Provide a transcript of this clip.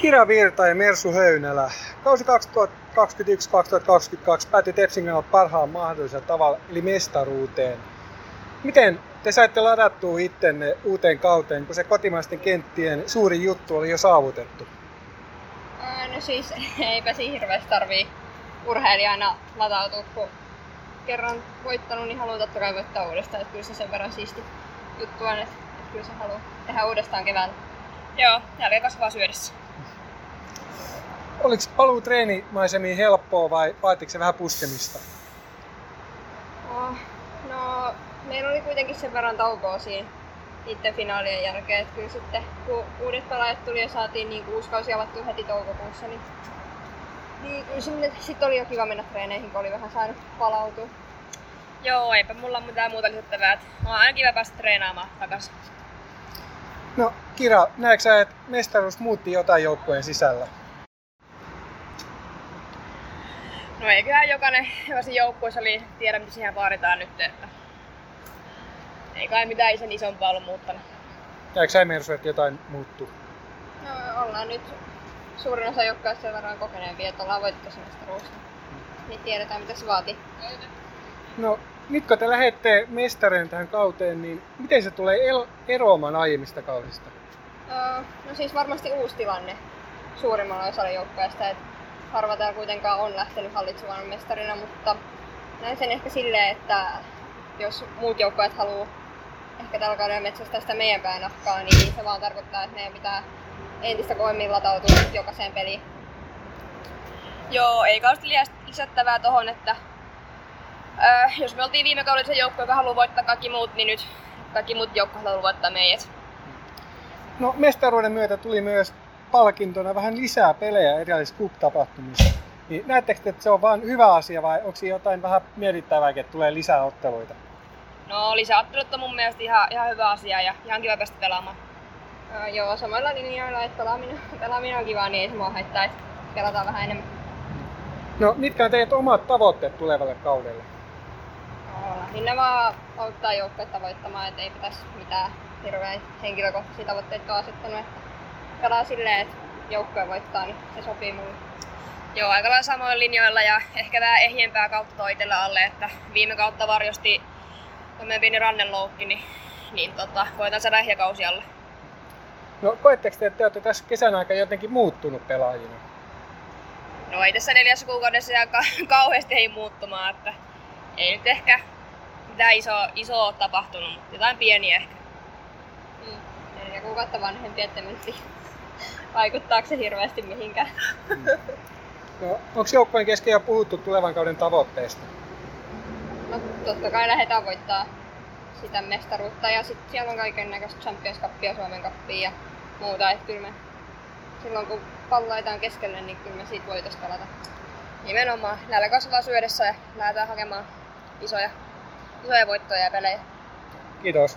Kira Virta ja Mersu Höynälä. Kausi 2021-2022 päätti Tepsingalla parhaan mahdollisella tavalla, eli mestaruuteen. Miten te saitte ladattua ittenne uuteen kauteen, kun se kotimaisten kenttien suuri juttu oli jo saavutettu? No siis eipä siinä hirveästi tarvii urheilijana latautua, kun kerran voittanut, niin haluaa totta kai voittaa uudestaan. Että kyllä se sen verran siisti juttu on, että, että kyllä se haluaa tehdä uudestaan keväällä. Joo, jälkeen kasvaa syödessä. Oliko paluu treenimaisemiin helppoa vai vaatiko se vähän puskemista? Oh, no, meillä oli kuitenkin sen verran taukoa siinä niiden finaalien jälkeen. Että kyllä sitten, kun uudet pelaajat tuli ja saatiin niin uusi kausi avattu heti toukokuussa, niin, niin kyllä sinne sitten oli jo kiva mennä treeneihin, kun oli vähän saanut palautua. Joo, eipä mulla mitään muuta lisättävää. On aina kiva päästä treenaamaan takaisin. No Kira, näetkö sä, että mestaruus muutti jotain joukkueen sisällä? No eiköhän jokainen, joka siinä joukkueessa oli, tiedä mitä siihen vaaditaan nyt, että ei kai mitään sen isompaa ollut muuttanut. Näetkö sä Mersu, että jotain muuttuu? No ollaan nyt suurin osa joukkueesta sen verran kokeneempia, että ollaan voitettu mestaruus. Niin tiedetään mitä se vaatii. No nyt kun te lähdette mestareen tähän kauteen, niin miten se tulee eroamaan aiemmista kausista? Öö, no siis varmasti uusi tilanne suurimmalla osalla joukkueesta. Et harva täällä kuitenkaan on lähtenyt hallitsemaan mestarina, mutta näin sen ehkä silleen, että jos muut joukkueet haluaa ehkä tällä kaudella metsästää sitä meidän päänahkaa, niin se vaan tarkoittaa, että meidän pitää entistä kovemmin latautua jokaiseen peliin. Joo, ei kauheasti lisättävää tohon, että äh, jos me oltiin viime kaudella se joukko, joka haluaa voittaa kaikki muut, niin nyt kaikki muut joukkueet haluaa voittaa meidät. No mestaruuden myötä tuli myös palkintona vähän lisää pelejä erilaisissa cup-tapahtumissa. Niin näettekö, että se on vain hyvä asia vai onko jotain vähän mietittävää, että tulee lisää otteluita? No lisäottelut on mun mielestä ihan, ihan hyvä asia ja ihan kiva päästä pelaamaan. Öö, joo, samalla linjoilla, että pelaaminen, pelaaminen on kiva, niin ei se mua haittaa, että pelataan vähän enemmän. No mitkä on teidän omat tavoitteet tulevalle kaudelle? lähinnä vaan auttaa joukkuetta voittamaan, että ei pitäisi mitään hirveän henkilökohtaisia tavoitteita asettanut. Että pelaa silleen, että joukkue voittaa, niin se sopii mulle. Joo, aika lailla samoin linjoilla ja ehkä vähän ehjempää kautta toitella alle, että viime kautta varjosti tämmöinen pieni rannenloukki, niin, niin tota, koitan saada ehjä kausi alle. No koetteko te, että te olette tässä kesän aikana jotenkin muuttunut pelaajina? No ei tässä neljässä kuukaudessa ihan ka- kauheasti ei muuttumaan, että ei nyt ehkä mitään isoa, isoa tapahtunut, mutta jotain pieniä ehkä. Neljä kuukautta vanhempi, että nyt vaikuttaako se hirveästi mihinkään. Mm. No, onko joukkojen kesken jo puhuttu tulevan kauden tavoitteista? No totta kai lähdetään voittaa sitä mestaruutta ja sitten siellä on kaiken näköistä Champions Cupia, Suomen Cupia ja muuta. Että kyllä me silloin kun pallo laitetaan keskelle, niin kyllä me siitä voitaisiin pelata. Nimenomaan näillä kasvaa syödessä ja lähdetään hakemaan isoja, isoja voittoja ja pelejä. Kiitos.